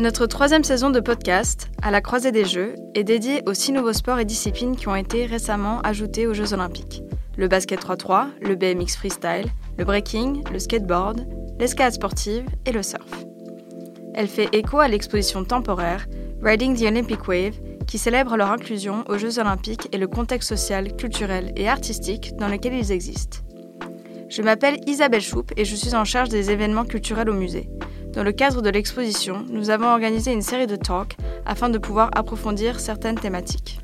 Notre troisième saison de podcast, À la croisée des Jeux, est dédiée aux six nouveaux sports et disciplines qui ont été récemment ajoutés aux Jeux Olympiques. Le basket 3-3, le BMX freestyle, le breaking, le skateboard, l'escalade sportive et le surf. Elle fait écho à l'exposition temporaire Riding the Olympic Wave, qui célèbre leur inclusion aux Jeux Olympiques et le contexte social, culturel et artistique dans lequel ils existent. Je m'appelle Isabelle Choup et je suis en charge des événements culturels au musée. Dans le cadre de l'exposition, nous avons organisé une série de talks afin de pouvoir approfondir certaines thématiques.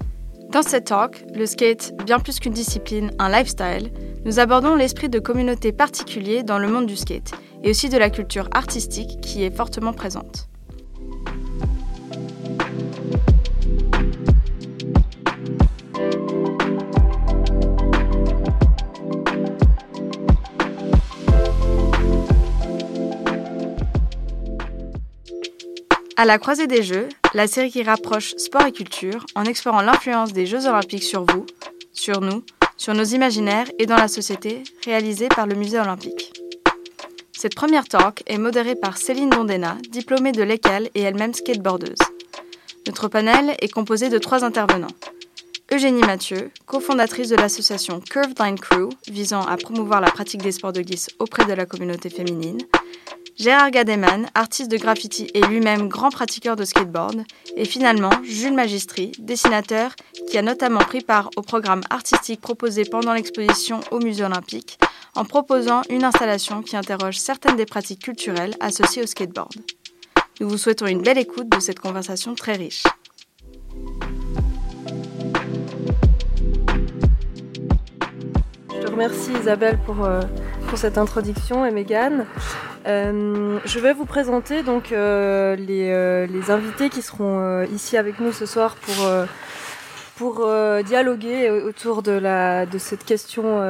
Dans cette talk, le skate, bien plus qu'une discipline, un lifestyle, nous abordons l'esprit de communauté particulier dans le monde du skate et aussi de la culture artistique qui est fortement présente. À la croisée des Jeux, la série qui rapproche sport et culture en explorant l'influence des Jeux olympiques sur vous, sur nous, sur nos imaginaires et dans la société, réalisée par le Musée olympique. Cette première talk est modérée par Céline Dondena, diplômée de l'ECAL et elle-même skateboardeuse. Notre panel est composé de trois intervenants. Eugénie Mathieu, cofondatrice de l'association Curved Line Crew, visant à promouvoir la pratique des sports de glisse auprès de la communauté féminine, Gérard Gademan, artiste de graffiti et lui-même grand pratiqueur de skateboard, et finalement Jules Magistri, dessinateur qui a notamment pris part au programme artistique proposé pendant l'exposition au Musée olympique en proposant une installation qui interroge certaines des pratiques culturelles associées au skateboard. Nous vous souhaitons une belle écoute de cette conversation très riche. Je te remercie Isabelle pour, euh, pour cette introduction et Megan. Euh, je vais vous présenter donc euh, les, euh, les, invités qui seront ici avec nous ce soir pour pour dialoguer autour de la de cette question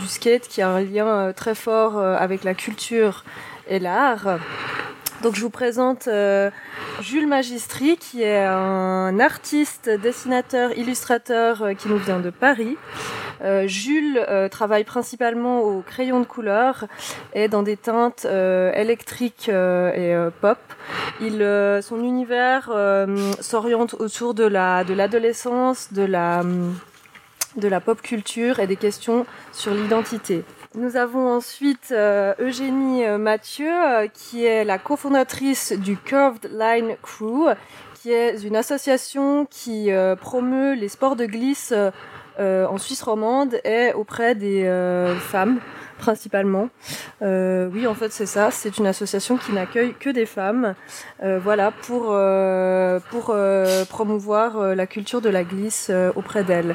du skate qui a un lien très fort avec la culture et l'art. Donc je vous présente Jules Magistri qui est un artiste, dessinateur, illustrateur qui nous vient de Paris. Euh, Jules euh, travaille principalement au crayon de couleur et dans des teintes euh, électriques et pop. Son univers s'oriente autour de la de l'adolescence, de la de la pop culture et des questions sur l'identité. Nous avons ensuite Eugénie Mathieu, qui est la cofondatrice du Curved Line Crew, qui est une association qui promeut les sports de glisse euh, en Suisse romande est auprès des euh, femmes principalement. Euh, oui, en fait, c'est ça. C'est une association qui n'accueille que des femmes. voilà, pour pour promouvoir la culture de la glisse auprès d'elles.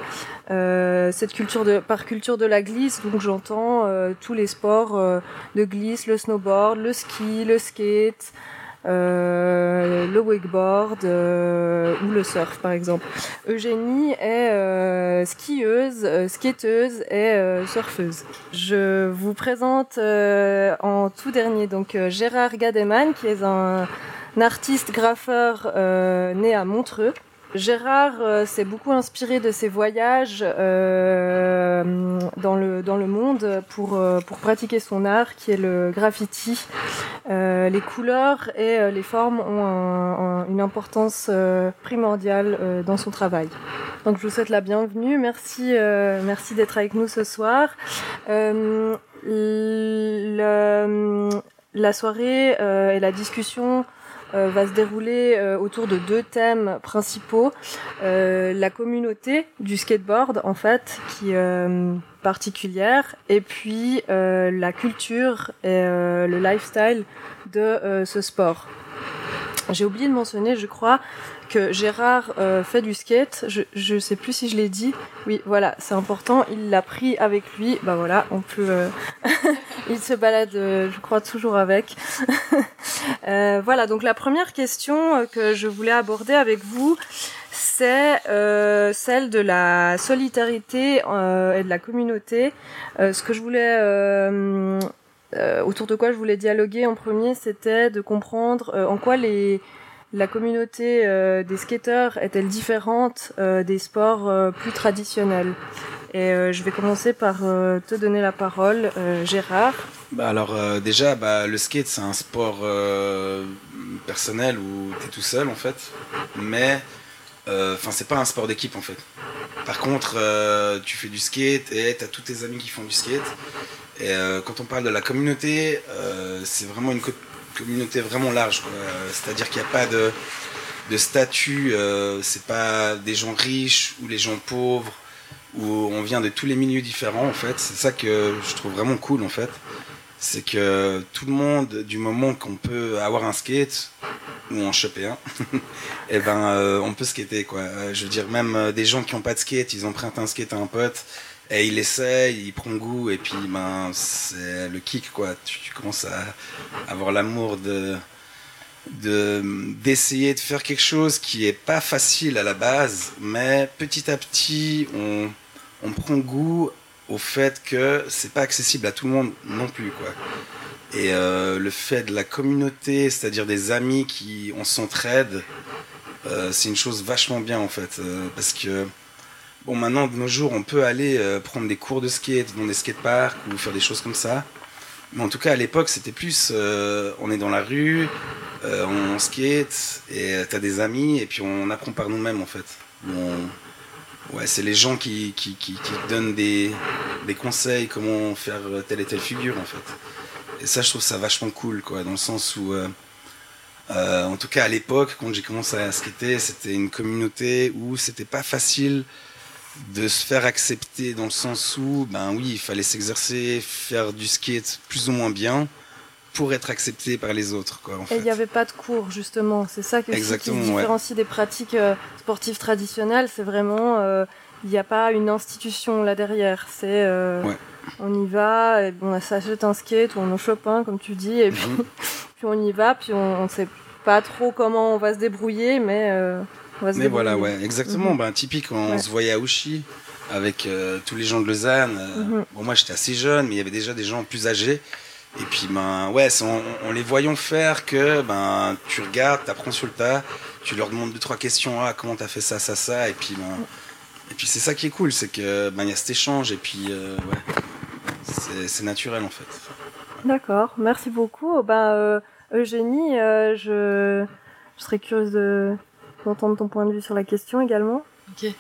cette culture de par culture de la glisse, donc j'entends tous les sports de glisse, le snowboard, le ski, le skate. Euh, le wakeboard euh, ou le surf par exemple. Eugénie est euh, skieuse, skateuse et surfeuse. Je vous présente en tout dernier donc Gérard Gademan qui est un, un artiste graffeur né à Montreux. Gérard euh, s'est beaucoup inspiré de ses voyages euh, dans, le, dans le monde pour, euh, pour pratiquer son art qui est le graffiti. les couleurs et les formes ont une importance primordiale dans son travail. Donc je vous souhaite la bienvenue. Merci, merci d'être avec nous ce soir. la soirée et la discussion euh, va se dérouler euh, autour de deux thèmes principaux. Euh, la communauté du skateboard, en fait, qui est particulière, et puis la culture et le lifestyle de ce sport. J'ai oublié de mentionner, je crois, que Gérard euh, fait du skate. Je, je sais plus si je l'ai dit. Oui, voilà, c'est important. Il l'a pris avec lui. Bah voilà, on peut. Euh, il se balade, euh, je crois, toujours avec. voilà, donc la première question que je voulais aborder avec vous, c'est celle de la solidarité et de la communauté. ce que je voulais autour de quoi je voulais dialoguer en premier, c'était de comprendre en quoi la communauté euh, des skateurs est-elle différente euh, des sports euh, plus traditionnels Et je vais commencer par te donner la parole, Gérard. bah alors euh, déjà, bah, le skate c'est un sport euh, personnel où tu es tout seul en fait, mais euh, enfin c'est pas un sport d'équipe en fait. Par contre, tu fais du skate et tu as tous tes amis qui font du skate. Et quand on parle de la communauté, c'est vraiment une communauté vraiment large. C'est-à-dire qu'il n'y a pas de, de statut, c'est pas des gens riches ou les gens pauvres, où on vient de tous les milieux différents en fait. C'est ça que je trouve vraiment cool en fait c'est que tout le monde, du moment qu'on peut avoir un skate ou en choper un, et eh ben euh, on peut skater quoi. Euh, je veux dire même euh, des gens qui n'ont pas de skate, ils empruntent un skate à un pote et il essaye, il prend goût et puis ben c'est le kick quoi. Tu, commences à avoir l'amour de d'essayer de faire quelque chose qui est pas facile à la base, mais petit à petit on, on prend goût au fait que c'est pas accessible à tout le monde non plus quoi. Et euh, le fait de la communauté, c'est-à-dire des amis qui on s'entraide, euh, c'est une chose vachement bien en fait, euh, parce que bon maintenant de nos jours on peut aller prendre des cours de skate dans des skateparks ou faire des choses comme ça. Mais en tout cas à l'époque c'était plus on est dans la rue, on skate et t'as des amis et puis on apprend par nous-mêmes en fait. Ouais, c'est les gens qui, qui, qui, donnent des, des, conseils, comment faire telle et telle figure en fait. Et ça, je trouve ça vachement cool, quoi, dans le sens où, euh, euh, en tout cas à l'époque, quand j'ai commencé à skater, c'était une communauté où c'était pas facile de se faire accepter dans le sens où, ben oui, il fallait s'exercer, faire du skate plus ou moins bien pour être accepté par les autres. Quoi, Et il n'y avait pas de cours, justement. C'est ça que qui différencie des pratiques euh, sportives traditionnelles. C'est vraiment, euh, il n'y a pas une institution là derrière. C'est, euh, on y va, et on s'achète un skate ou on en chope un, comme tu dis, et puis, mhm. puis on y va, puis on ne sait pas trop comment on va se débrouiller, mais va se Mais voilà, ouais, exactement. Mhm. Ben, typique, on se voyait à Ouchy avec tous les gens de Lausanne. Mhm. Bon, moi, j'étais assez jeune, mais il y avait déjà des gens plus âgés. Et puis, ben, ouais, on, les voyant faire que ben, tu regardes, tu apprends sur le tas, tu leur demandes deux, trois questions, ah, comment tu as fait ça, ça, ça, et puis, ben, et puis c'est ça qui est cool, c'est que ben, y a cet échange, et puis, euh, ouais, c'est naturel en fait. D'accord, merci beaucoup. Ben, euh, Eugénie, euh, je, je, serais curieuse d'entendre ton point de vue sur la question également. Ok.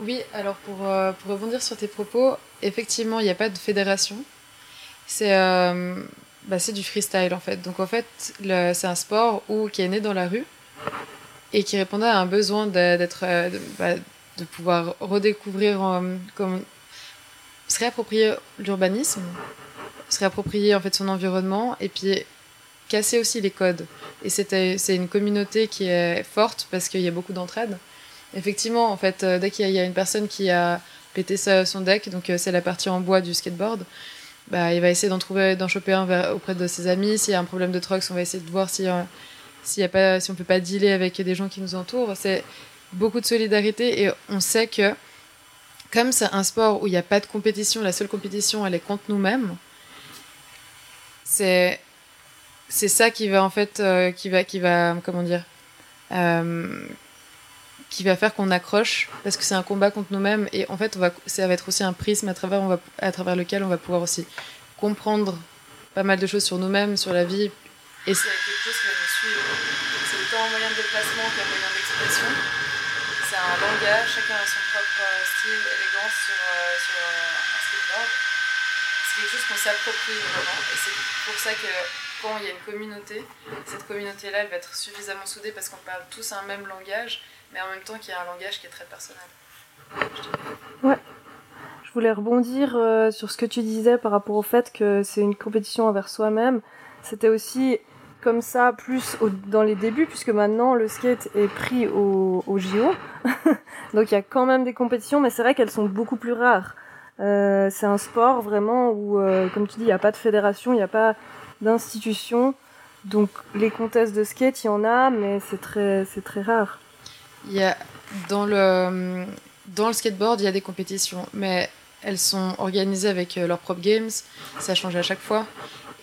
oui, alors pour, pour rebondir sur tes propos, effectivement, il n'y a pas de fédération. C'est euh, bah, du freestyle en fait. Donc en fait, c'est un sport où, qui est né dans la rue et qui répondait à un besoin d'être, euh, bah, de, pouvoir redécouvrir, euh, comme, se réapproprier l'urbanisme, se réapproprier en fait son environnement et puis casser aussi les codes. Et c'était, c'est une communauté qui est forte parce qu'il y a beaucoup d'entraide. Effectivement, en fait, dès qu'il y, a une personne qui a pété son deck, donc c'est la partie en bois du skateboard, bah, il va essayer d'en trouver, d'en choper un auprès de ses amis. S'il y a un problème de trucks, on va essayer de voir si, euh, s'il y a pas, si on peut pas dealer avec des gens qui nous entourent. C'est beaucoup de solidarité et on sait que comme c'est un sport où il n'y a pas de compétition, la seule compétition elle est contre nous-mêmes. C'est c'est ça qui va en fait euh, qui va qui va comment dire euh, qui va faire qu'on accroche parce que c'est un combat contre nous-mêmes et en fait on va, ça va être aussi un prisme à travers, on va, à travers lequel on va pouvoir aussi comprendre pas mal de choses sur nous-mêmes, sur la vie et c'est quelque chose va nous suivre. C'est autant un moyen de déplacement qu'un moyen d'expression. C'est un langage, chacun a son propre style, élégance sur, euh, sur un skateboard. C'est quelque chose qu'on s'approprie vraiment et c'est pour ça que il y a une communauté, cette communauté-là, elle va être suffisamment soudée parce qu'on parle tous un même langage mais en même temps qu'il y a un langage qui est très personnel. Ouais. Je voulais rebondir euh, sur ce que tu disais par rapport au fait que c'est une compétition envers soi-même. C'était aussi comme ça plus dans les débuts, puisque maintenant le skate est pris au, au JO. Donc il y a quand même des compétitions, mais c'est vrai qu'elles sont beaucoup plus rares. Euh, c'est un sport vraiment où, euh, comme tu dis, il n'y a pas de fédération, il n'y a pas d'institution. Donc les contests de skate, il y en a, mais c'est très, très rare. Il y a, dans, le, dans le skateboard, il y a des compétitions, mais elles sont organisées avec euh, leurs propres games, ça change à chaque fois.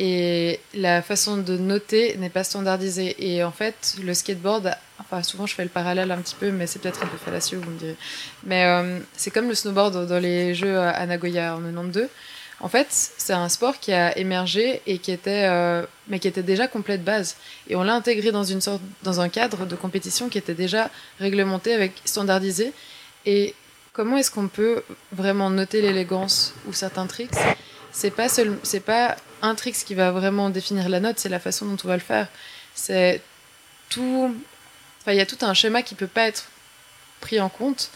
Et la façon de noter n'est pas standardisée. Et en fait, le skateboard, enfin souvent je fais le parallèle un petit peu, mais c'est peut-être un peu fallacieux, vous me direz. Mais euh, c'est comme le snowboard dans les jeux à Nagoya en 92, En fait, c'est un sport qui a émergé et qui était, euh, mais qui était déjà complet de base. Et on l'a intégré dans une sorte, dans un cadre de compétition qui était déjà réglementé, avec standardisé. Et comment est-ce qu'on peut vraiment noter l'élégance ou certains tricks? C'est pas seul, c'est pas un trick qui va vraiment définir la note, c'est la façon dont on va le faire. C'est tout. Enfin, il y a tout un schéma qui peut pas être pris en compte.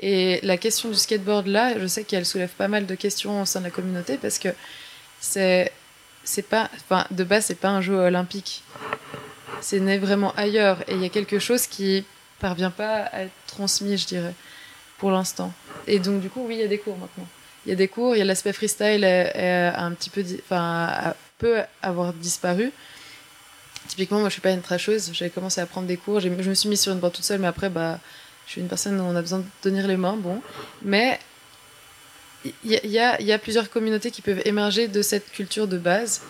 Et la question du skateboard là, je sais qu'elle soulève pas mal de questions au sein de la communauté parce que c'est c'est pas enfin de base c'est pas un jeu olympique. C'est né vraiment ailleurs et il y a quelque chose qui parvient pas à être transmis, je dirais, pour l'instant. Et donc du coup, oui, il y a des cours maintenant. Il y a des cours, il y a l'aspect freestyle est, un petit peu enfin peut avoir disparu. Typiquement, moi je suis pas une trasheuse, j'avais commencé à prendre des cours, je me suis mise sur une boîte toute seule mais après bah je suis une personne où on a besoin de tenir les mains, bon. Mais il y, y, a, y, a, plusieurs communautés qui peuvent émerger de cette culture de base.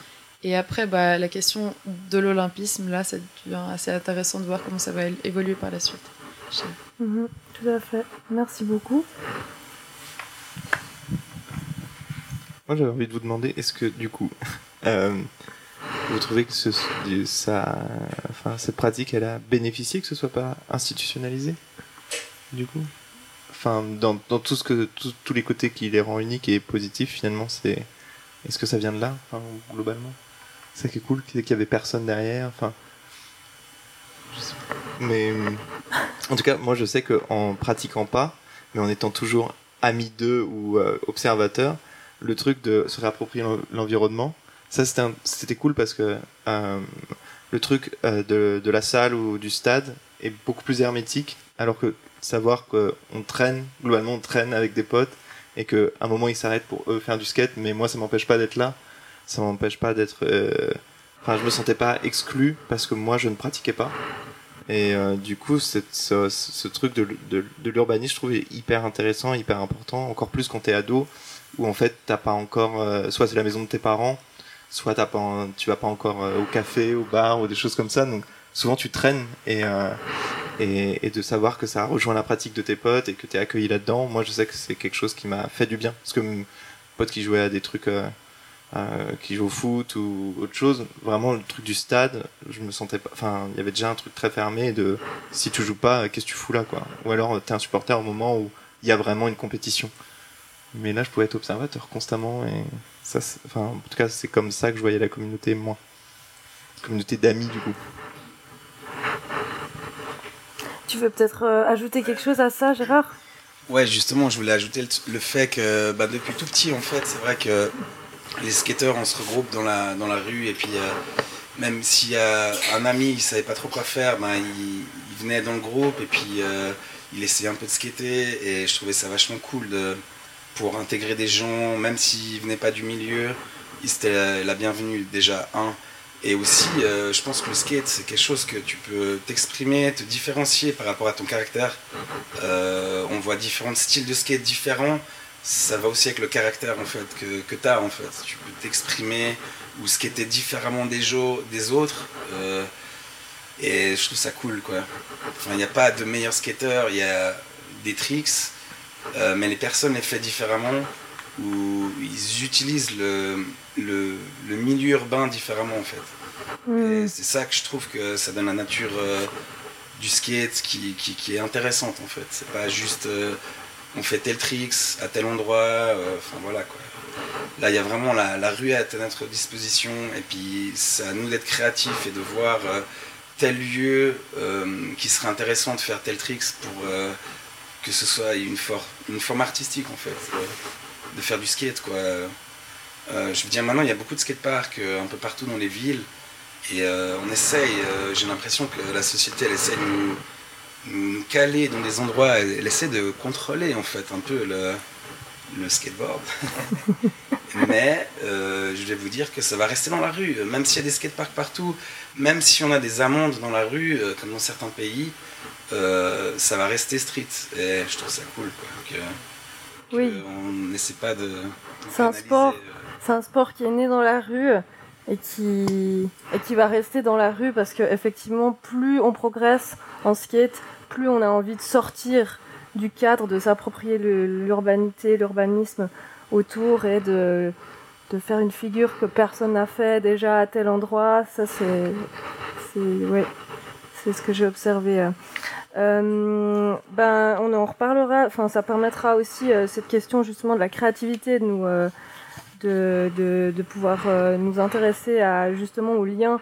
Et après, bah, la question de l'olympisme, là, ça devient assez intéressant de voir comment ça va évoluer par la suite. Mmh, tout à fait. Merci beaucoup. Moi, j'avais envie de vous demander, est-ce que, du coup, euh, vous trouvez que ce, ça, enfin, cette pratique, elle a bénéficié que ce soit pas institutionnalisé? Du coup? Enfin, dans, dans tout ce que, tous les côtés qui les rend uniques et positifs, finalement, c'est. Est-ce que ça vient de là, enfin, globalement C'est ça qui est cool, qu'il y avait personne derrière, enfin. Mais. En tout cas, moi, je sais qu'en pratiquant pas, mais en étant toujours ami d'eux ou euh, observateur, le truc de se réapproprier l'environnement, ça c'était cool parce que euh, le truc euh, de, de la salle ou du stade est beaucoup plus hermétique, alors que savoir qu'on traîne, globalement on traîne avec des potes et qu'à un moment ils s'arrêtent pour eux faire du skate, mais moi ça m'empêche pas d'être là, ça m'empêche pas d'être. Euh... Enfin, je me sentais pas exclu parce que moi je ne pratiquais pas. Et euh, du coup, ce, ce, truc de, de, de l'urbanisme, je trouve hyper intéressant, hyper important, encore plus quand t'es ado, où en fait t'as pas encore, euh, soit c'est la maison de tes parents, soit t'as pas, tu vas pas encore euh, au café, au bar ou des choses comme ça. Donc souvent tu traînes et, euh, et, et, de savoir que ça rejoint la pratique de tes potes et que tu es accueilli là-dedans, moi je sais que c'est quelque chose qui m'a fait du bien. Parce que mon pote qui jouait à des trucs, euh, euh, qui joue au foot ou autre chose, vraiment le truc du stade, je me sentais pas. Enfin, il y avait déjà un truc très fermé de si tu joues pas, qu'est-ce que tu fous là quoi? Ou alors t'es un supporter au moment où il y a vraiment une compétition. Mais là, je pouvais être observateur constamment et ça, enfin, en tout cas, c'est comme ça que je voyais la communauté, moi. Communauté d'amis, du coup. Tu veux peut-être euh, ajouter quelque chose à ça, Gérard? Ouais, justement, je voulais ajouter le, fait que bah, depuis tout petit, en fait, c'est vrai que les skateurs, on se regroupe dans la, dans la rue et puis euh, même y a un ami, il savait pas trop quoi faire, ben, il, il venait dans le groupe et puis euh, il essayait un peu de skater et je trouvais ça vachement cool de, pour intégrer des gens, même s'ils venaient pas du milieu, c'était la, la bienvenue déjà, un. Et aussi, euh, je pense que le skate, c'est quelque chose que tu peux t'exprimer, te différencier par rapport à ton caractère. Euh, on voit différents styles de skate différents. Ça va aussi avec le caractère en fait, que, que tu as. En fait. Tu peux t'exprimer ou skater différemment des, des autres. Euh, et je trouve ça cool. quoi. Il n'y a pas de meilleur skater, il y a des tricks, mais les personnes les font différemment où ils utilisent le, le, le, milieu urbain différemment en fait. Et c'est ça que je trouve que ça donne la nature euh, du skate qui, qui, qui, est intéressante en fait. C'est pas juste euh, on fait tel tricks à tel endroit, euh, enfin voilà quoi. Là il y a vraiment la, la rue à notre disposition et puis c'est à nous d'être créatifs et de voir tel lieu euh, qui serait intéressant de faire tel tricks pour que ce soit une, for une forme artistique en fait de faire du skate quoi. Euh, je veux dire maintenant il y a beaucoup de skateparks euh, un peu partout dans les villes et euh, on essaye, j'ai l'impression que la société elle essaie de nous, nous, caler dans des endroits, elle, elle, essaie de contrôler en fait un peu le, le skateboard. Mais je vais vous dire que ça va rester dans la rue, même s'il y a des skateparks partout, même si on a des amendes dans la rue, comme dans certains pays, ça va rester street et je trouve ça cool quoi. Donc, oui. On n'essaie pas de. C'est un sport. C'est un sport qui est né dans la rue et qui et qui va rester dans la rue parce que effectivement, plus on progresse en skate, plus on a envie de sortir du cadre, de s'approprier l'urbanité, l'urbanisme autour et de de faire une figure que personne n'a fait déjà à tel endroit. Ça, c'est, ouais, ce que j'ai observé. Euh, ben, on en reparlera. Enfin, ça permettra aussi euh, cette question justement de la créativité de nous, euh, de, pouvoir euh, nous intéresser à justement au lien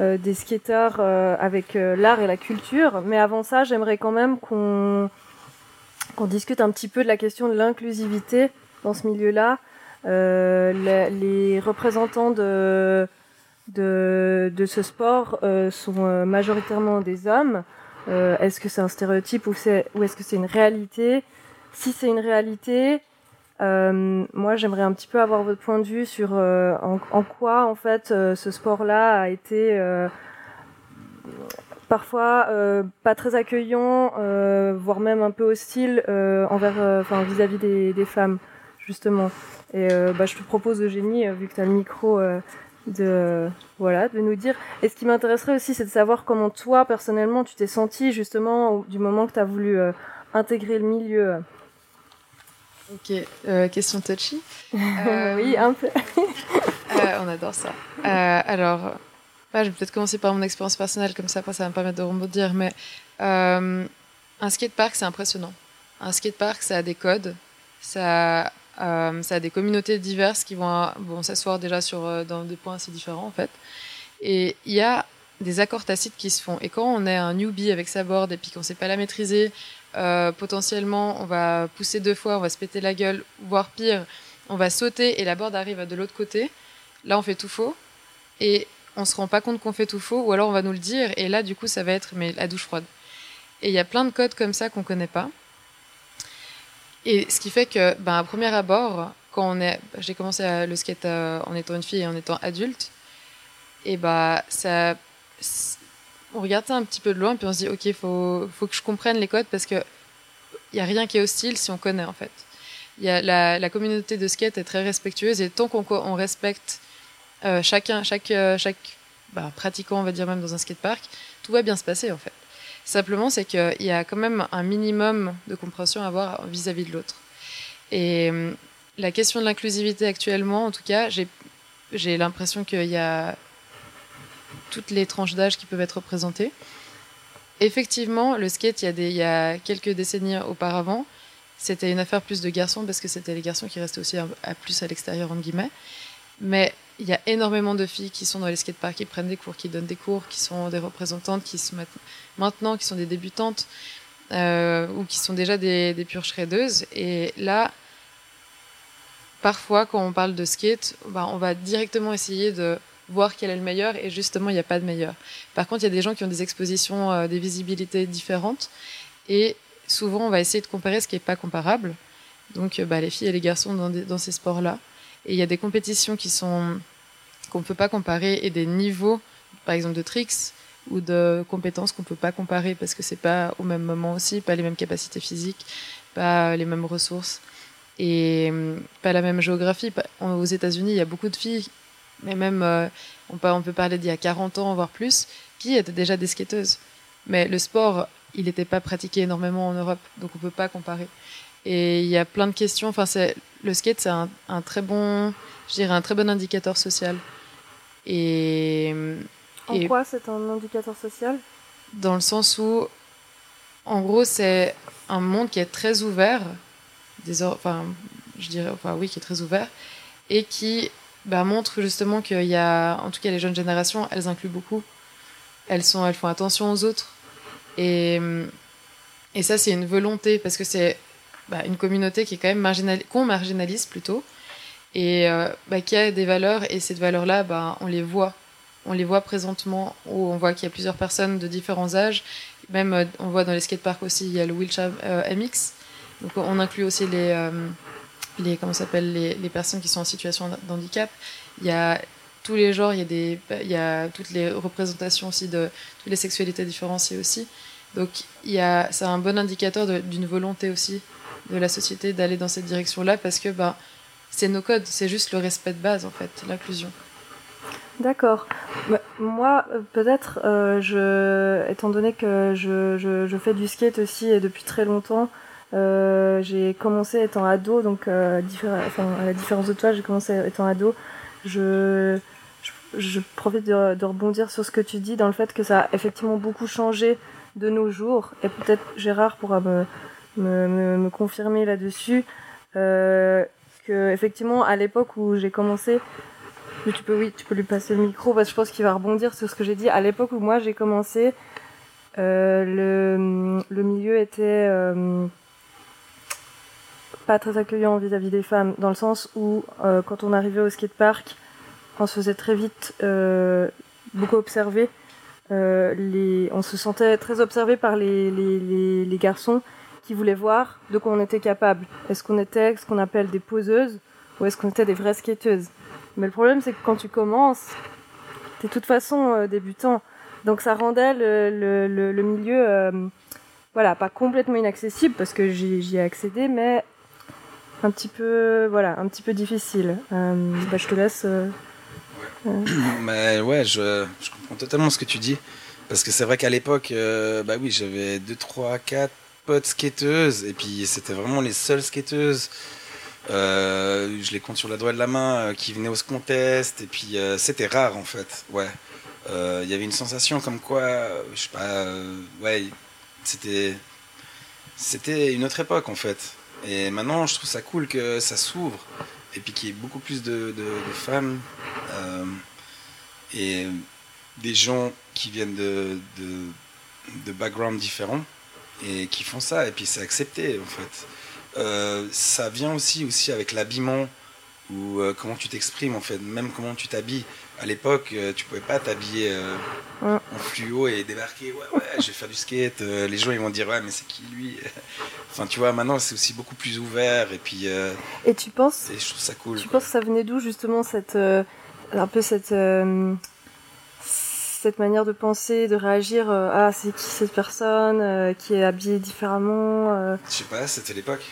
des skateurs avec l'art et la culture. Mais avant ça, j'aimerais quand même qu'on qu'on discute un petit peu de la question de l'inclusivité dans ce milieu-là. Les, représentants de de, ce sport sont majoritairement des hommes. Euh, est-ce que c'est un stéréotype ou est-ce que c'est une réalité? Si c'est une réalité, euh, moi j'aimerais un petit peu avoir votre point de vue sur euh, en, quoi en fait euh, ce sport-là a été parfois pas très accueillant, voire même un peu hostile envers, enfin vis-à-vis des, femmes justement. Et bah, je te propose Eugénie, vu que tu as le micro de voilà de nous dire et ce qui m'intéresserait aussi c'est de savoir comment toi personnellement tu t'es senti justement du moment que tu as voulu intégrer le milieu ok euh, question touchy euh, oui un peu euh, on adore ça euh, alors bah, je vais peut-être commencer par mon expérience personnelle comme ça après ça va me permettre de rebondir mais un skatepark c'est impressionnant un skatepark ça a des codes ça euh, ça a des communautés diverses qui vont, vont s'asseoir déjà sur, euh, dans des points assez différents, en fait. Et il y a des accords tacites qui se font. Et quand on est un newbie avec sa board et puis qu'on ne sait pas la maîtriser, euh, potentiellement, on va pousser deux fois, on va se péter la gueule, voire pire, on va sauter et la board arrive de l'autre côté. Là, on fait tout faux. Et on se rend pas compte qu'on fait tout faux, ou alors on va nous le dire, et là, du coup, ça va être mais la douche froide. Et il y a plein de codes comme ça qu'on connaît pas. Et ce qui fait que, ben, à premier abord, quand on est, j'ai commencé le skate euh, en étant une fille et en étant adulte, et bah ça, on regarde ça un petit peu de loin, puis on se dit, ok, faut, faut que je comprenne les codes parce que il y a rien qui est hostile si on connaît en fait. Y a la, communauté de skate est très respectueuse et tant qu'on on respecte euh, chacun, chaque, euh, chaque bah, pratiquant, on va dire même dans un skatepark, tout va bien se passer en fait. Simplement, c'est qu'il y a quand même un minimum de compréhension à avoir vis-à-vis de l'autre. Et hum, la question de l'inclusivité actuellement, en tout cas, j'ai l'impression qu'il y a toutes les tranches d'âge qui peuvent être représentées. Effectivement, le skate, il y a, quelques décennies auparavant, c'était une affaire plus de garçons parce que c'était les garçons qui restaient aussi à, plus à l'extérieur, entre guillemets. Mais il y a énormément de filles qui sont dans les skateparks, qui prennent des cours, qui donnent des cours, qui sont des représentantes, qui sont maintenant, qui sont des débutantes euh, ou qui sont déjà des, des pures shreddeuses. Et là, parfois, quand on parle de skate, bah, on va directement essayer de voir quel est le meilleur et justement, il n'y a pas de meilleur. Par contre, il y a des gens qui ont des expositions, euh, des visibilités différentes et souvent, on va essayer de comparer ce qui n'est pas comparable. Donc, bah, les filles et les garçons dans ces sports-là. Et il y a des compétitions qui sont qu'on ne peut pas comparer et des niveaux, par exemple de tricks ou de compétences qu'on ne peut pas comparer parce que c'est pas au même moment aussi, pas les mêmes capacités physiques, pas les mêmes ressources et hum, pas la même géographie. Aux États-Unis, il y a beaucoup de filles, mais même euh, on, peut, on peut parler d'il y a 40 ans, voire plus, qui étaient déjà des skateuses. Mais le sport, il n'était pas pratiqué énormément en Europe, donc on peut pas comparer. Et il y a plein de questions. Enfin, c'est le skate, c'est un, un, très bon, je dirais, un très bon indicateur social. Et, en et quoi c'est un indicateur social? Dans le sens où, en gros, c'est un monde qui est très ouvert, des, enfin, je dirais, enfin oui, qui est très ouvert, et qui bah, montre justement qu'il y a, en tout cas, les jeunes générations, elles incluent beaucoup. Elles sont, elles font attention aux autres. Et, et ça, c'est une volonté parce que c'est bah, une communauté qui est quand même marginal... qu'on marginalise plutôt et euh, bah, qui a des valeurs et ces valeurs-là, bah, on les voit. On les voit présentement où on voit qu'il y a plusieurs personnes de différents âges. Même euh, on voit dans les skateparks aussi, il y a le wheelchair euh, MX. Donc on inclut aussi les, les comment s'appelle les, les personnes qui sont en situation d'handicap. Il y a tous les genres, il y a il y a toutes les représentations aussi de toutes les sexualités différenciées aussi. Donc il y a c'est un bon indicateur d'une volonté aussi de la société d'aller dans cette direction-là parce que bah, c'est nos codes, c'est juste le respect de base en fait, l'inclusion. D'accord. Moi, peut-être, euh, je, étant donné que je, je, je, fais du skate aussi et depuis très longtemps, Euh, j'ai commencé étant ado, donc euh, enfin, à la différence de toi, j'ai commencé étant ado. Je, je, je profite de, de, rebondir sur ce que tu dis dans le fait que ça a effectivement beaucoup changé de nos jours. Et peut-être Gérard pourra me, me, me, confirmer là-dessus. Euh, que effectivement, à l'époque où j'ai commencé, tu peux, oui, tu peux lui passer le micro parce que je pense qu'il va rebondir sur ce que j'ai dit. À l'époque où moi j'ai commencé, euh, le, le milieu était euh, pas très accueillant vis-à-vis des femmes, dans le sens où euh, quand on arrivait au skatepark, on se faisait très vite euh, beaucoup observer. Euh, les, on se sentait très observé par les, garçons qui voulaient voir de quoi on était capable. Est-ce qu'on était ce qu'on appelle des poseuses ou est-ce qu'on était des vraies skateuses? Mais le problème, c'est que quand tu commences, t'es de toute façon débutant. Donc ça rendait le, le, milieu, voilà, pas complètement inaccessible parce que j'y ai accédé, mais un petit peu, voilà, un petit peu difficile. Euh, bah, je te laisse. Euh, mais ouais, je, je, comprends totalement ce que tu dis. Parce que c'est vrai qu'à l'époque, bah oui, j'avais 2, 3, 4 potes skateuses. Et puis c'était vraiment les seules skateuses. je les compte sur la doigt de la main qui venaient au contest. Et puis c'était rare en fait. Ouais il euh, y avait une sensation comme quoi, euh, je sais pas, euh, ouais, c'était, c'était une autre époque en fait. Et maintenant, je trouve ça cool que ça s'ouvre et puis qu'il y ait beaucoup plus de, femmes euh, et des gens qui viennent de, de, de backgrounds différents et qui font ça et puis c'est accepté en fait. Euh, ça vient aussi aussi avec l'habillement ou euh, comment tu t'exprimes en fait, même comment tu t'habilles. À l'époque, euh, tu pouvais pas t'habiller euh, ouais. en fluo et débarquer. Ouais, ouais, je vais faire du skate. Euh, les gens ils vont dire ouais, mais c'est qui lui? Enfin, tu vois, maintenant c'est aussi beaucoup plus ouvert et puis. et tu penses et Je trouve ça cool. Tu quoi. penses que ça venait d'où justement cette un peu cette cette manière de penser, de réagir Ah, c'est qui cette personne qui est habillée différemment Je sais pas, c'était l'époque.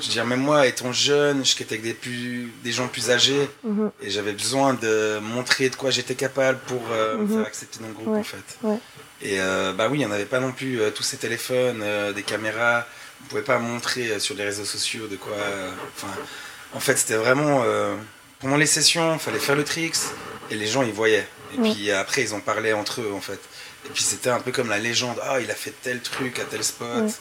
Je veux dire, même moi, étant jeune, je avec des, plus, des gens plus âgés mmh. et j'avais besoin de montrer de quoi j'étais capable pour euh, me faire accepter dans le groupe, ouais. en fait. Ouais. Et euh, bah oui, il n'y en avait pas non plus euh, tous ces téléphones, des caméras. On ne pouvait pas montrer sur les réseaux sociaux de quoi. Enfin, en fait, c'était vraiment. pendant les sessions, il fallait faire le tricks et les gens, ils voyaient. Et puis après, ils en parlaient entre eux, en fait. Et puis c'était un peu comme la légende. Ah, oh, il a fait tel truc à tel spot.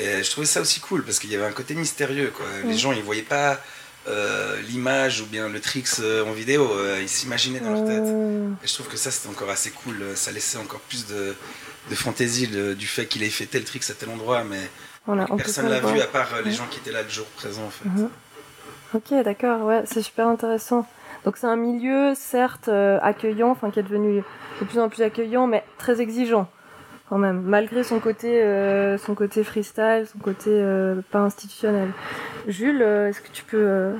Et je trouvais ça aussi cool parce qu'il y avait un côté mystérieux. Quoi. Les gens, ils voyaient pas euh, l'image ou bien le tricks euh, en vidéo, euh, ils s'imaginaient dans leur tête. Et je trouve que ça, c'était encore assez cool. Ça laissait encore plus de, de fantaisie le, du fait qu'il ait fait tel tricks à tel endroit, mais voilà, personne l'a vu à part les gens qui étaient là le jour présent. En fait. -hmm. Ok, d'accord, ouais, c'est super intéressant. Donc c'est un milieu, certes, accueillant, enfin qui est devenu de plus en plus accueillant, mais très exigeant malgré son côté, euh, son côté freestyle, son côté euh, pas institutionnel. Jules, euh, est-ce que tu peux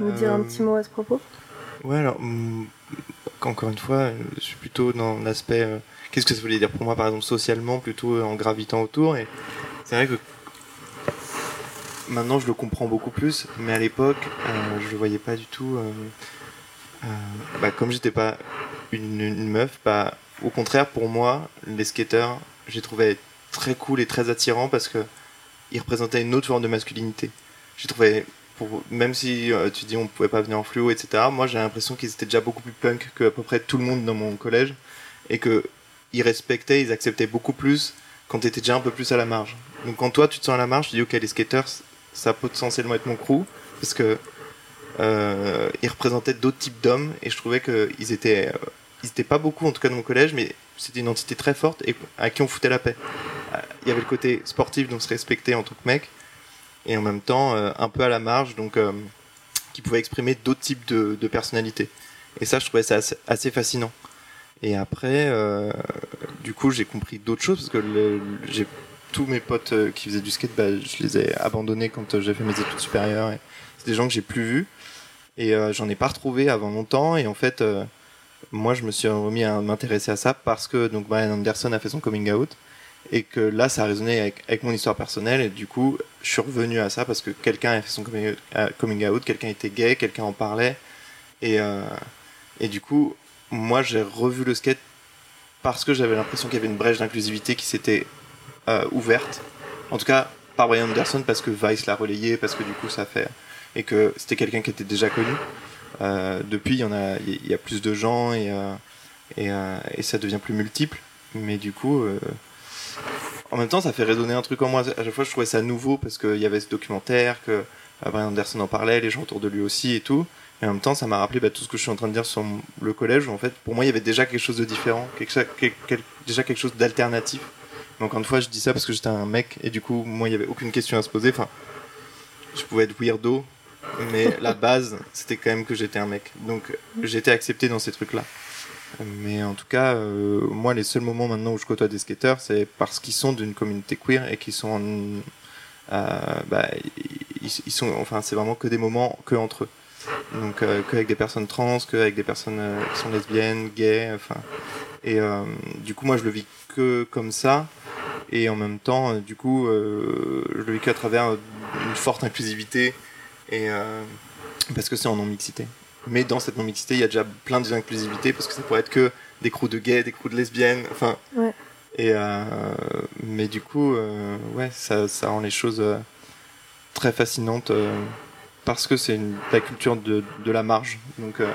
nous dire un petit mot à ce propos? Ouais, alors, encore une fois, je suis plutôt dans l'aspect. Qu'est-ce que ça voulait dire pour moi, par exemple, socialement, plutôt en gravitant autour. Et c'est vrai que maintenant, je le comprends beaucoup plus, mais à l'époque, je le voyais pas du tout. bah, comme j'étais pas une, une meuf, bah au contraire, pour moi, les skateurs, j'ai trouvé très cool et très attirant parce que ils représentaient une autre forme de masculinité. J'ai trouvé, même si euh, tu dis on pouvait pas venir en fluo, etc. Moi, j'ai l'impression qu'ils étaient déjà beaucoup plus punk que à peu près tout le monde dans mon collège et que ils respectaient, ils acceptaient beaucoup plus quand tu étais déjà un peu plus à la marge. Donc quand toi tu te sens à la marge, tu dis ok les skaters, ça peut potentiellement être mon crew parce que euh, ils représentaient d'autres types d'hommes et je trouvais qu'ils étaient euh, ils pas beaucoup en tout cas dans mon collège, mais c'était une entité très forte et à qui on foutait la paix. Il y avait le côté sportif, donc se respecter en tant que mec, et en même temps euh, un peu à la marge, donc euh, qui pouvait exprimer d'autres types de, de, personnalités. Et ça, je trouvais ça assez, fascinant. Et après, euh, du coup, j'ai compris d'autres choses parce que j'ai tous mes potes euh, qui faisaient du skate, bah, je les ai abandonnés quand euh, j'ai fait mes études supérieures. C'est des gens que j'ai plus vus et euh, j'en ai pas retrouvé avant longtemps. Et en fait, moi je me suis remis à m'intéresser à ça parce que donc Brian Anderson a fait son coming out et que là ça a résonné avec, mon histoire personnelle et du coup je suis revenu à ça parce que quelqu'un a fait son coming out, euh, quelqu'un était gay, quelqu'un en parlait et, euh, et du coup moi j'ai revu le skate parce que j'avais l'impression qu'il y avait une brèche d'inclusivité qui s'était euh, ouverte en tout cas par Brian Anderson parce que Vice l'a relayé, parce que du coup ça fait et que c'était quelqu'un qui était déjà connu. Euh, depuis, il y a, plus de gens et euh, euh, et, ça devient plus multiple. Mais du coup, en même temps, ça fait résonner un truc en moi. À chaque fois, je trouvais ça nouveau parce qu'il y avait ce documentaire, que Brian Anderson en parlait, les gens autour de lui aussi et tout. Et en même temps, ça m'a rappelé bah, tout ce que je suis en train de dire sur le collège. En fait, pour moi, il y avait déjà quelque chose de différent, quelque, déjà quelque chose d'alternatif. Donc, encore une fois, je dis ça parce que j'étais un mec et du coup, moi, il n'y avait aucune question à se poser. Enfin, je pouvais être weirdo, mais la base, c'était quand même que j'étais un mec. Donc, j'étais accepté dans ces trucs-là. Mais en tout cas, euh, moi, les seuls moments maintenant où je côtoie des skateurs, c'est parce qu'ils sont d'une communauté queer et qu'ils sont, euh, bah, ils, sont, enfin, c'est vraiment que des moments que entre eux. Donc, euh, qu'avec des personnes trans, qu'avec des personnes euh, qui sont lesbiennes, gays, enfin. Et euh, du coup, moi, je le vis que comme ça. Et en même temps, du coup, je le vis qu'à travers une forte inclusivité. Et parce que c'est en non-mixité. Mais dans cette non-mixité, il y a déjà plein d'inclusivité parce que ça pourrait être que des crews de gays, des crews de lesbiennes, enfin. Ouais. Et mais du coup, ouais, ça, ça rend les choses très fascinantes parce que c'est la culture de, de, la marge. Donc euh,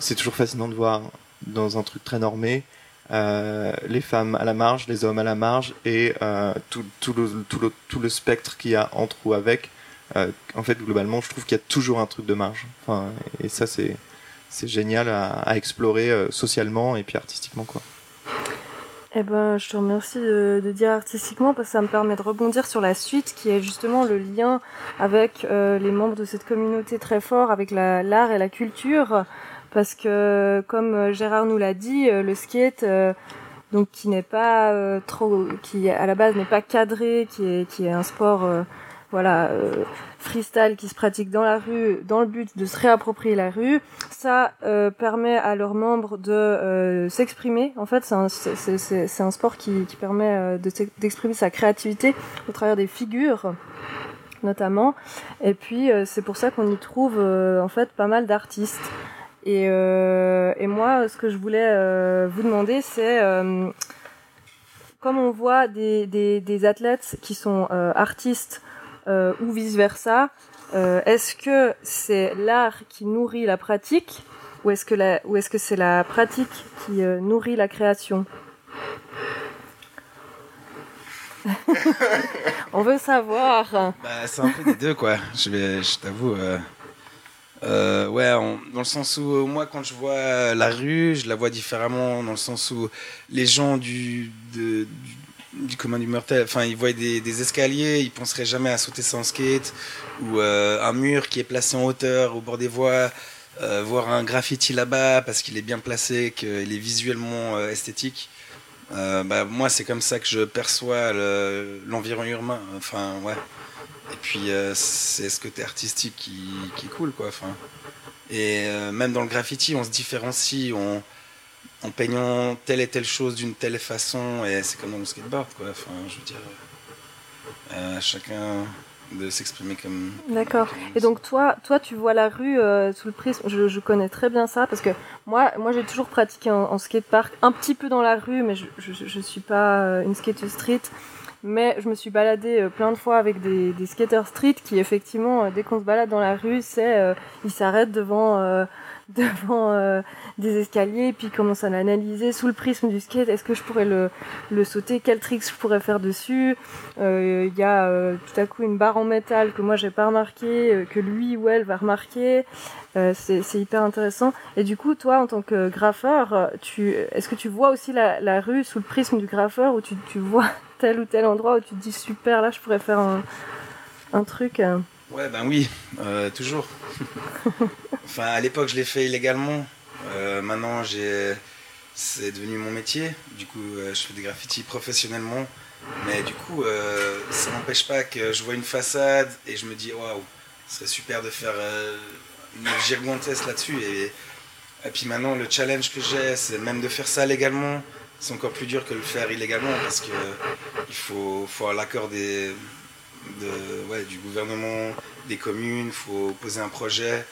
c'est toujours fascinant de voir dans un truc très normé euh, les femmes à la marge, les hommes à la marge et euh, tout, tout, le, tout, le, tout, le, spectre qu'il y a entre ou avec. Euh, en fait, globalement, je trouve qu'il y a toujours un truc de marge. Et ça, c'est c'est génial à, explorer euh, socialement et puis artistiquement quoi. Eh ben, je te remercie de, dire artistiquement parce que ça me permet de rebondir sur la suite qui est justement le lien avec euh, les membres de cette communauté très fort, avec l'art et la culture. Parce que, comme Gérard nous l'a dit, le skate, donc qui n'est pas trop, qui à la base n'est pas cadré, qui est, qui est un sport voilà, euh, freestyle qui se pratique dans la rue dans le but de se réapproprier la rue. Ça euh, permet à leurs membres de euh, s'exprimer. En fait, c'est un, c'est, un sport qui, qui permet euh, de, d'exprimer sa créativité au travers des figures notamment. Et puis euh, c'est pour ça qu'on y trouve euh, en fait pas mal d'artistes. Et, et moi, ce que je voulais vous demander, c'est comme on voit des, des, des athlètes qui sont artistes euh, ou vice-versa euh, Est-ce que c'est l'art qui nourrit la pratique ou est-ce que, la, ou est-ce que c'est la pratique qui euh, nourrit la création On veut savoir. Bah, c'est un peu des deux, quoi. Je, vais, je t'avoue. Euh, euh, ouais, on, dans le sens où moi, quand je vois la rue, je la vois différemment, dans le sens où les gens du, de, du du commun du mortel. Enfin, ils voient des, escaliers, ils penseraient jamais à sauter sans skate, ou euh, un mur qui est placé en hauteur au bord des voies, euh, voir un graffiti là-bas parce qu'il est bien placé, qu'il est visuellement euh, esthétique. Bah, moi, c'est comme ça que je perçois l'environnement le, urbain. Enfin, ouais. Et puis, c'est ce côté artistique qui, qui est cool, quoi. Enfin, et même dans le graffiti, on se différencie, on en peignant telle et telle chose d'une telle façon, et c'est comme dans le skateboard, quoi. Enfin, je veux dire, euh, chacun de s'exprimer comme. D'accord. Et donc toi, toi, tu vois la rue euh, sous le prisme. Je, je, connais très bien ça parce que moi, moi, j'ai toujours pratiqué en, en skatepark, un petit peu dans la rue, mais je, je, je suis pas euh, une skate street. Mais je me suis baladée euh, plein de fois avec des, des skaters street qui, effectivement, euh, dès qu'on se balade dans la rue, c'est euh, ils s'arrêtent devant devant euh, des escaliers et puis commence à l'analyser sous le prisme du skate. Est-ce que je pourrais le, le sauter? Quel tricks je pourrais faire dessus? Il euh, y a euh, tout à coup une barre en métal que moi j'ai pas remarqué, euh, que lui ou elle va remarquer. Euh, c'est hyper intéressant. Et du coup, toi, en tant que graffeur, tu, est-ce que tu vois aussi la, la rue sous le prisme du graffeur ou tu, tu vois tel ou tel endroit où tu te dis super, là je pourrais faire un, un truc Ouais, ben oui, euh, toujours. enfin, à l'époque, je l'ai fait illégalement. Euh, maintenant, j'ai, c'est devenu mon métier. Du coup, euh, je fais des graffitis professionnellement. Mais du coup, euh, ça n'empêche pas que je vois une façade et je me dis, waouh, ce serait super de faire euh, une gigantesque là-dessus. Et, et puis maintenant, le challenge que j'ai, c'est même de faire ça légalement. C'est encore plus dur que le faire illégalement parce que il faut, faut avoir l'accord des de, ouais, du gouvernement, des communes, il faut poser un projet.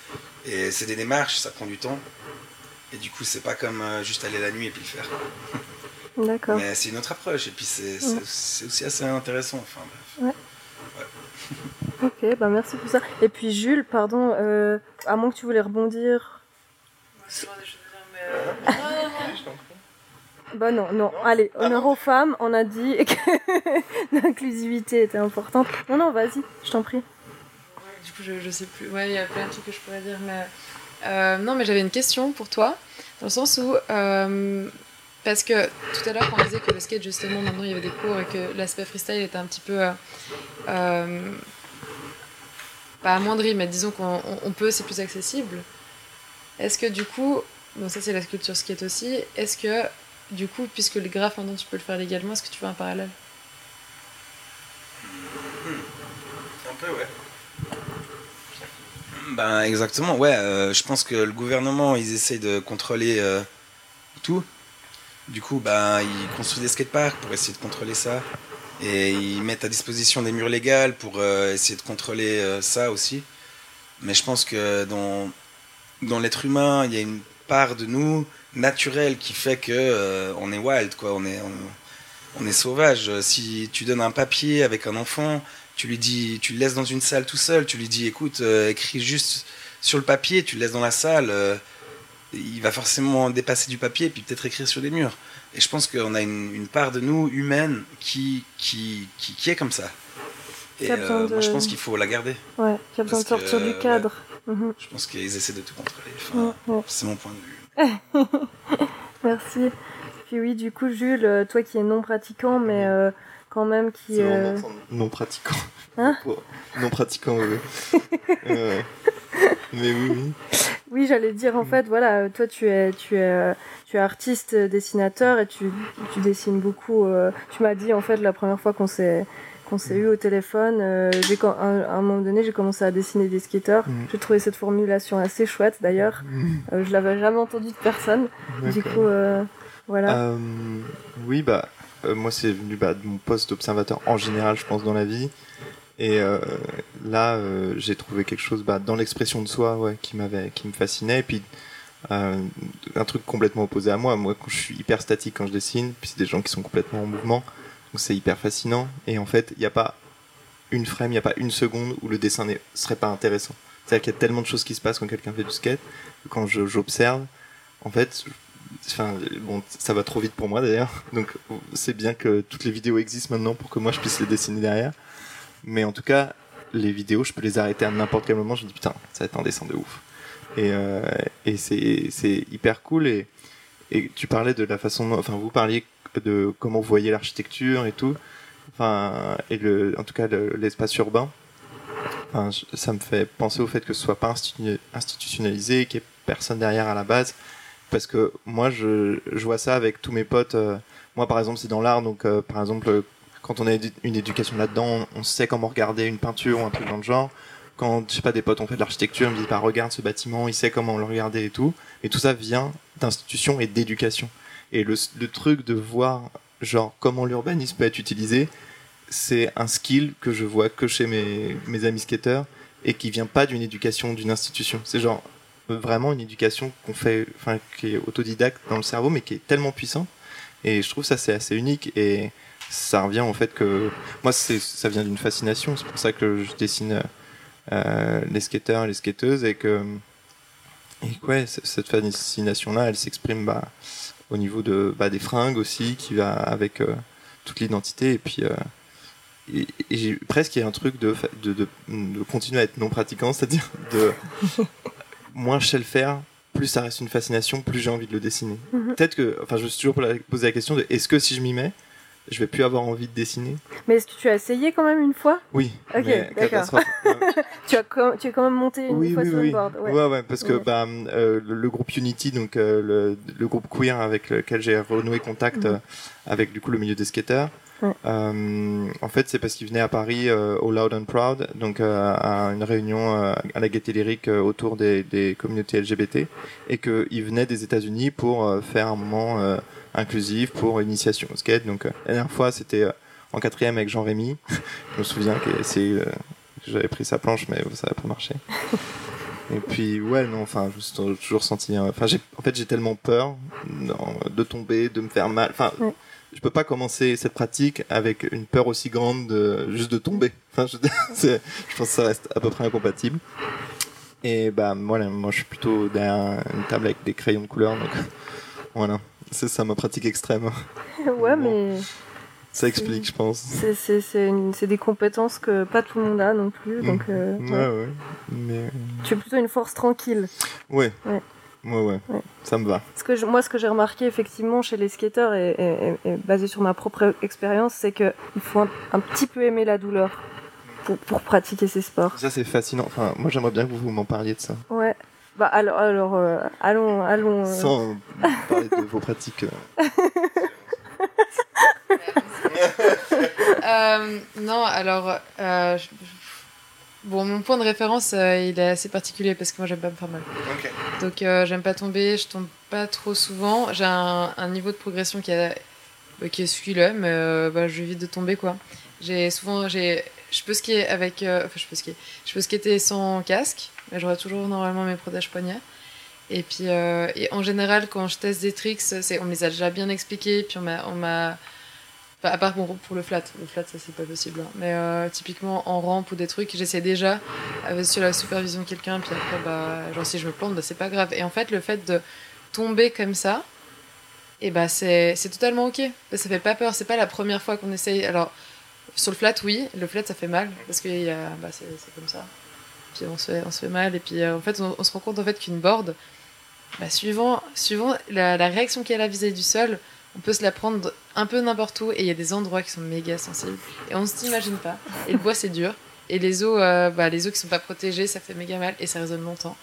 Et c'est des démarches, ça prend du temps. Et du coup, c'est pas comme euh, juste aller la nuit et puis le faire. D'accord. Mais c'est une autre approche. Et puis, c'est ouais. aussi assez intéressant. Enfin, bref. Ouais. Ok, bah merci pour ça. Et puis Jules, pardon, euh, à moins que tu voulais rebondir. Bah non, non, allez, honneur aux femmes, on a dit que l'inclusivité était importante. Non, non, vas-y, je t'en prie. Du coup, je, je sais plus. Ouais, il y a plein de trucs que je pourrais dire, mais. euh, non, mais j'avais une question pour toi, dans le sens où. euh, parce que tout à l'heure, quand on disait que le skate, justement, maintenant il y avait des cours et que l'aspect freestyle était un petit peu. euh, euh, pas amoindri, mais disons qu'on on- on peut, c'est plus accessible. Est-ce que du coup. Bon, ça c'est la sculpture skate aussi. Est-ce que, du coup, puisque le graphe maintenant tu peux le faire légalement, est-ce que tu vois un parallèle Un peu, ouais. Ben exactement, ouais. euh, je pense que le gouvernement, ils essayent de contrôler euh, tout. Du coup, ben ils construisent des skateparks pour essayer de contrôler ça. Et ils mettent à disposition des murs légales pour euh, essayer de contrôler euh, ça aussi. Mais je pense que dans, dans l'être humain, il y a une part de nous naturelle qui fait que euh, on est wild, quoi. On est, on, on est sauvage. Si tu donnes un papier avec un enfant, tu lui dis, tu le laisses dans une salle tout seul, tu lui dis, écoute, euh, écris juste sur le papier, tu le laisses dans la salle, euh, il va forcément dépasser du papier, puis peut-être écrire sur les murs. Et je pense qu'on a une, une part de nous humaine qui, qui, qui, qui est comme ça. Et moi, je pense qu'il faut la garder. Ouais, qui a besoin de sortir que, du ouais. cadre. Mhm. Je pense qu'ils essaient de tout contrôler. Enfin, Ouais, ouais. C'est mon point de vue. Merci. Puis oui, du coup, Jules, euh, toi qui es non pratiquant, mais euh, quand même qui. Euh, non pratiquant. Hein non pratiquant, oui. Euh, mais oui, oui. Oui, j'allais dire en fait, voilà, toi tu es, tu es, euh, tu es artiste, dessinateur et tu, tu dessines beaucoup. tu m'as dit en fait la première fois qu'on s'est qu'on s'est eu au téléphone, euh, j'ai à un, moment donné j'ai commencé à dessiner des skateurs. Mhm. J'ai trouvé cette formulation assez chouette d'ailleurs. Euh, je l'avais jamais entendue de personne. Du coup, euh, voilà. Euh, oui, bah, euh, moi, c'est venu bah, de mon poste d'observateur en général, je pense, dans la vie. Et là, j'ai trouvé quelque chose bah, dans l'expression de soi ouais, qui, m'avait, qui me fascinait. Et puis, euh, un truc complètement opposé à moi. Moi, quand je suis hyper statique quand je dessine, puis c'est des gens qui sont complètement en mouvement. Donc, c'est hyper fascinant. Et en fait, il n'y a pas une frame, il n'y a pas une seconde où le dessin ne serait pas intéressant. C'est-à-dire qu'il y a tellement de choses qui se passent quand quelqu'un fait du skate. Quand j'observe, en fait, Enfin, bon, ça va trop vite pour moi d'ailleurs. Donc, c'est bien que toutes les vidéos existent maintenant pour que moi je puisse les dessiner derrière. Mais en tout cas, les vidéos, je peux les arrêter à n'importe quel moment. Je me dis putain, ça va être un dessin de ouf. Et, euh, c'est hyper cool. Et, et tu parlais de la façon, enfin, vous parliez de comment vous voyez l'architecture et tout. Enfin, et le, en tout cas, le- l'espace urbain. Ça me fait penser au fait que ce soit pas institu- institutionnalisé, qu'il n'y ait personne derrière à la base parce que moi je, vois ça avec tous mes potes euh, moi par exemple c'est dans l'art donc euh, par exemple quand on a une éducation là-dedans on, on sait comment regarder une peinture ou un truc dans le genre quand je sais pas des potes ont fait de l'architecture ils me disent bah regarde ce bâtiment il sait comment le regarder et tout et tout ça vient d'institutions et d'éducation et le, truc de voir genre comment l'urbanisme peut être utilisé c'est un skill que je vois que chez mes, amis skateurs et qui vient pas d'une éducation d'une institution c'est genre vraiment une éducation qu'on fait, enfin, qui est autodidacte dans le cerveau, mais qui est tellement puissant. Et je trouve ça c'est assez unique et ça revient au fait que moi ça vient d'une fascination. C'est pour ça que je dessine euh, les skateurs, les skateuses et que et ouais, cette fascination là, elle s'exprime bah, au niveau de bah, des fringues aussi, qui va avec euh, toute l'identité et puis euh, et, et j'ai presque il y a un truc de, de, de, de continuer à être non pratiquant, c'est-à-dire de moins je sais le faire, plus ça reste une fascination, plus j'ai envie de le dessiner. Mhm. Peut-être que, enfin, je me suis toujours posé la question de est-ce que si je m'y mets, je vais plus avoir envie de dessiner Mais est-ce que tu as essayé quand même une fois? Oui. Ok, d'accord. tu as, quand- tu as quand même monté une oui, fois oui, sur oui. le board. Ouais. Ouais, ouais, parce que bah, euh, le, le groupe Unity, donc euh, le, le groupe queer avec lequel j'ai renoué contact Mhm. euh, avec du coup le milieu des skateurs. Ouais. Euh, en fait, c'est parce qu'il venait à Paris euh, au Loud and Proud, donc euh, à une réunion à la Gaieté Lyrique autour des, des communautés LGBT, et qu'il venait des États-Unis pour faire un moment inclusif pour initiation au skate. Donc euh, la dernière fois, c'était euh, en quatrième avec Jean Rémy. Je me souviens que c'est euh, j'avais pris sa planche, mais ça n'a pas marché. Et puis ouais non enfin je me suis toujours senti enfin j'ai en fait j'ai tellement peur de tomber de me faire mal enfin Ouais. je peux pas commencer cette pratique avec une peur aussi grande de juste de tomber. Enfin, je, je pense que ça reste à peu près incompatible. Et bah voilà, moi je suis plutôt derrière une table avec des crayons de couleur, donc voilà, c'est ça ma pratique extrême. ouais, mais ça explique, je pense. C'est des compétences que pas tout le monde a non plus, donc. Euh, ouais, ouais. Mais... Tu es plutôt une force tranquille. Ouais. Ouais. Ouais, ouais, ça me va. Ce que moi, ce que j'ai remarqué effectivement chez les skateurs et, basé sur ma propre expérience, c'est qu'il faut un, petit peu aimer la douleur pour, pratiquer ces sports. Ça, c'est fascinant. Enfin, moi, j'aimerais bien que vous m'en parliez de ça. Ouais. Bah alors, alors euh, allons, allons. Euh. Sans parler de vos pratiques. non, alors, Bon, mon point de référence, euh, il est assez particulier parce que moi, j'aime pas me faire mal. Donc, euh, j'aime pas tomber, je tombe pas trop souvent. J'ai un, niveau de progression qui, a, bah, qui est celui-là, mais euh, bah, je vite de tomber, quoi. J'ai souvent, j'ai, je peux skier avec, enfin, je peux skier, je peux skater sans casque, mais j'aurai toujours normalement mes protèges poignets. Et puis, et en général, quand je teste des tricks, on me les a déjà bien expliqués, puis on m'a à part pour, le flat. Le flat, ça, c'est pas possible. Hein. Mais euh, typiquement, en rampe ou des trucs, j'essaie déjà, avec sur la supervision de quelqu'un, puis après, bah, genre, si je me plante, bah, c'est pas grave. Et en fait, le fait de tomber comme ça, et bah, c'est totalement ok. Ça fait pas peur. C'est pas la première fois qu'on essaye. Alors, sur le flat, oui. Le flat, ça fait mal, parce que bah, c'est comme ça. Puis on se fait, on se fait mal. Et puis, euh, en fait, on, se rend compte en fait qu'une board, bah, suivant, suivant la, réaction qu'elle a vis-à-vis du sol, on peut se la prendre un peu n'importe où et il y a des endroits qui sont méga sensibles et on ne s'imagine pas. Et le bois c'est dur et les os, euh, bah, les os qui sont pas protégés, ça fait méga mal et ça résonne longtemps.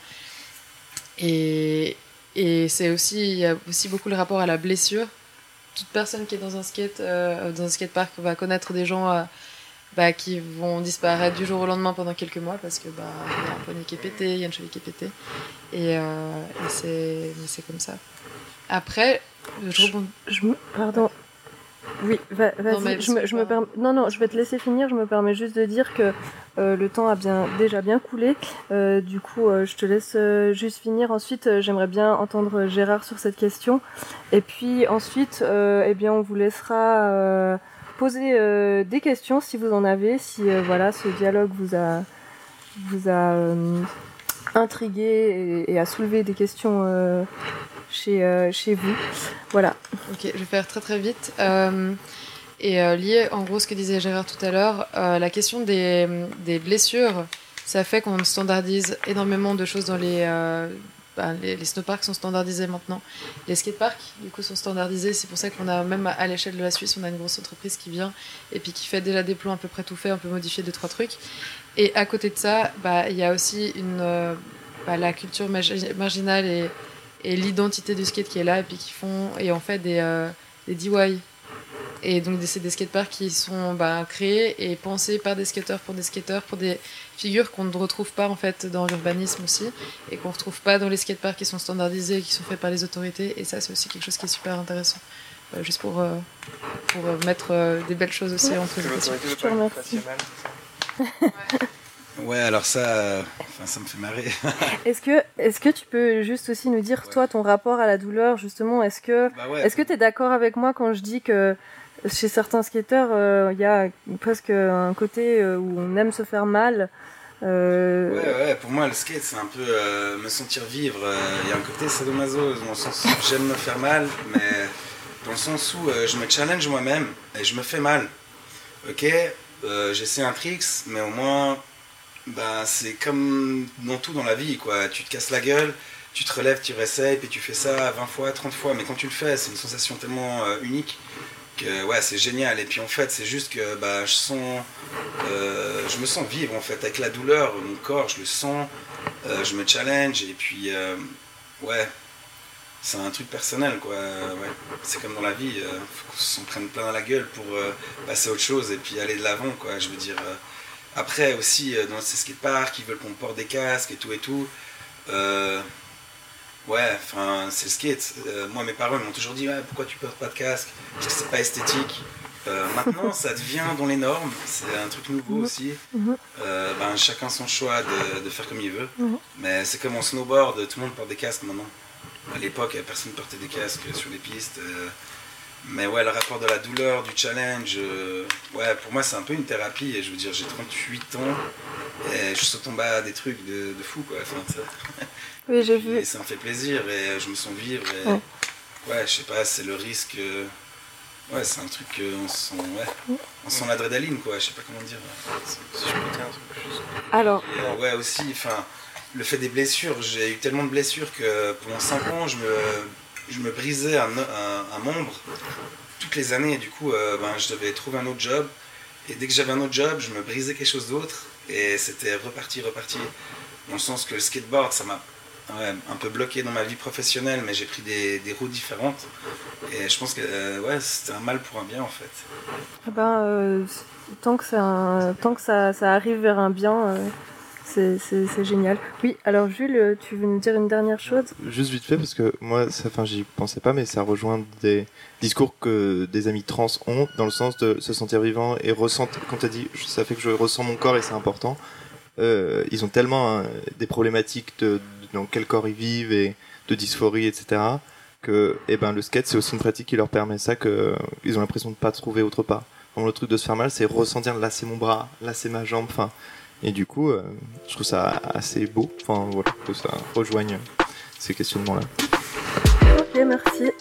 Et, et c'est aussi, il y a aussi beaucoup le rapport à la blessure. Toute personne qui est dans un skate, euh, dans un skatepark va connaître des gens euh, bah, qui vont disparaître du jour au lendemain pendant quelques mois parce que bah y a un poignet qui est pété, il y a une cheville qui est pétée et, et c'est comme ça. Après, je, je, pardon. Oui, vas-y. je, me, je me Non, non, je vais te laisser finir. Je me permets juste de dire que euh, le temps a bien, déjà bien coulé. Euh, du coup, euh, je te laisse juste finir. Ensuite, j'aimerais bien entendre Gérard sur cette question. Et puis ensuite, eh bien, on vous laissera poser des questions si vous en avez. Si voilà, ce dialogue vous a, vous a intrigué et, a soulevé des questions chez, euh, chez vous. Voilà. Ok, je vais faire très très vite. Euh, et euh, lié en gros ce que disait Gérard tout à l'heure, la question des, des, blessures, ça fait qu'on standardise énormément de choses dans les, bah, les, les, snowparks sont standardisés maintenant. Les skateparks, du coup, sont standardisés. C'est pour ça qu'on a, même à l'échelle de la Suisse, on a une grosse entreprise qui vient et puis qui fait déjà des plans à peu près tout fait, on peut modifier deux, trois trucs. Et à côté de ça, bah, il y a aussi une, bah, la culture marginale et et l'identité du skate qui est là et puis qui font et en fait des, euh, des DIY et donc c'est des skateparks qui sont bah, créés et pensés par des skateurs pour des skateurs pour des figures qu'on ne retrouve pas en fait dans l'urbanisme aussi et qu'on ne retrouve pas dans les skateparks qui sont standardisés et qui sont faits par les autorités. Et ça c'est aussi quelque chose qui est super intéressant. Euh, juste pour, euh, pour mettre des belles choses aussi entre les Je te remercie. Ouais, alors ça, euh, ça me fait marrer. est-ce que, est-ce que tu peux juste aussi nous dire, toi, ton rapport à la douleur, justement, est-ce que, bah est-ce que tu es d'accord avec moi quand je dis que chez certains skateurs, euh, il y a presque un côté euh, où on aime se faire mal Ouais, ouais, pour moi, le skate, c'est un peu me sentir vivre. Il y a un côté sadomaso, dans le sens où j'aime me faire mal, mais dans le sens où je me challenge moi-même et je me fais mal. Ok, j'essaie un tricks, mais au moins bah, c'est comme dans tout dans la vie, quoi. Tu te casses la gueule, tu te relèves, tu réessayes, puis tu fais ça 20 fois, 30 fois. Mais quand tu le fais, c'est une sensation tellement euh, unique que ouais, c'est génial. Et puis en fait, c'est juste que bah, je, sens, euh, je me sens vivre en fait avec la douleur, mon corps, je le sens, euh, je me challenge. Et puis, ouais, c'est un truc personnel, quoi. C'est comme dans la vie, faut qu'on s'en prenne plein la gueule pour passer à autre chose et puis aller de l'avant, quoi. Je veux dire. Après aussi euh, dans ces skateparks, ils veulent qu'on porte des casques et tout et tout. Euh, ouais, enfin c'est le skate. Euh, moi mes parents m'ont toujours dit pourquoi tu portes pas de casque? Parce que c'est pas esthétique. maintenant ça devient dans les normes, c'est un truc nouveau mhm. aussi. Mhm. ben, chacun son choix de, faire comme il veut. Mhm. Mais c'est comme en snowboard, tout le monde porte des casques maintenant. À l'époque personne ne portait des casques sur les pistes. Mais ouais, le rapport de la douleur, du challenge, euh, ouais, pour moi c'est un peu une thérapie. Et je veux dire, j'ai 38 ans et je saute en bas des trucs de, de fou quoi. Enfin, ça. Oui, j'ai vu. Et ça me fait plaisir et je me sens vivre. Et, Ouais. ouais. je sais pas, c'est le risque. euh, ouais, c'est un truc qu'on sent, ouais, on sent l'adrénaline quoi. Je sais pas comment dire. Si je peux dire un truc juste. Alors, Et, euh, ouais, aussi, enfin, le fait des blessures, j'ai eu tellement de blessures que pendant 5 ans, je me, je me brisais un, un- membre toutes les années. Et du coup, euh, ben, je devais trouver un autre job. Et dès que j'avais un autre job, je me brisais quelque chose d'autre. Et c'était reparti, reparti. Dans le sens que le skateboard, ça m'a un peu bloqué dans ma vie professionnelle, mais j'ai pris des, des routes différentes. Et je pense que euh, ouais, c'était un mal pour un bien en fait. eh ben, euh, tant que, un- tant que ça, ça arrive vers un bien, c'est génial. Oui, alors Jules, euh, tu veux nous dire une dernière chose? Juste vite fait, parce que moi, enfin, j'y pensais pas, mais ça rejoint des discours que des amis trans ont, dans le sens de se sentir vivant et ressentir, quand tu as dit, ça fait que je ressens mon corps et c'est important, euh, ils ont tellement hein, des problématiques de, dans quel corps ils vivent et de dysphorie, etc., que eh ben, le skate, c'est aussi une pratique qui leur permet ça, que ils ont l'impression de pas trouver autre part. Le truc de se faire mal, c'est ressentir, là c'est mon bras, là c'est ma jambe, enfin. Et du coup, euh, je trouve ça assez beau, enfin voilà, que ça rejoigne ces questionnements-là. Ok, merci.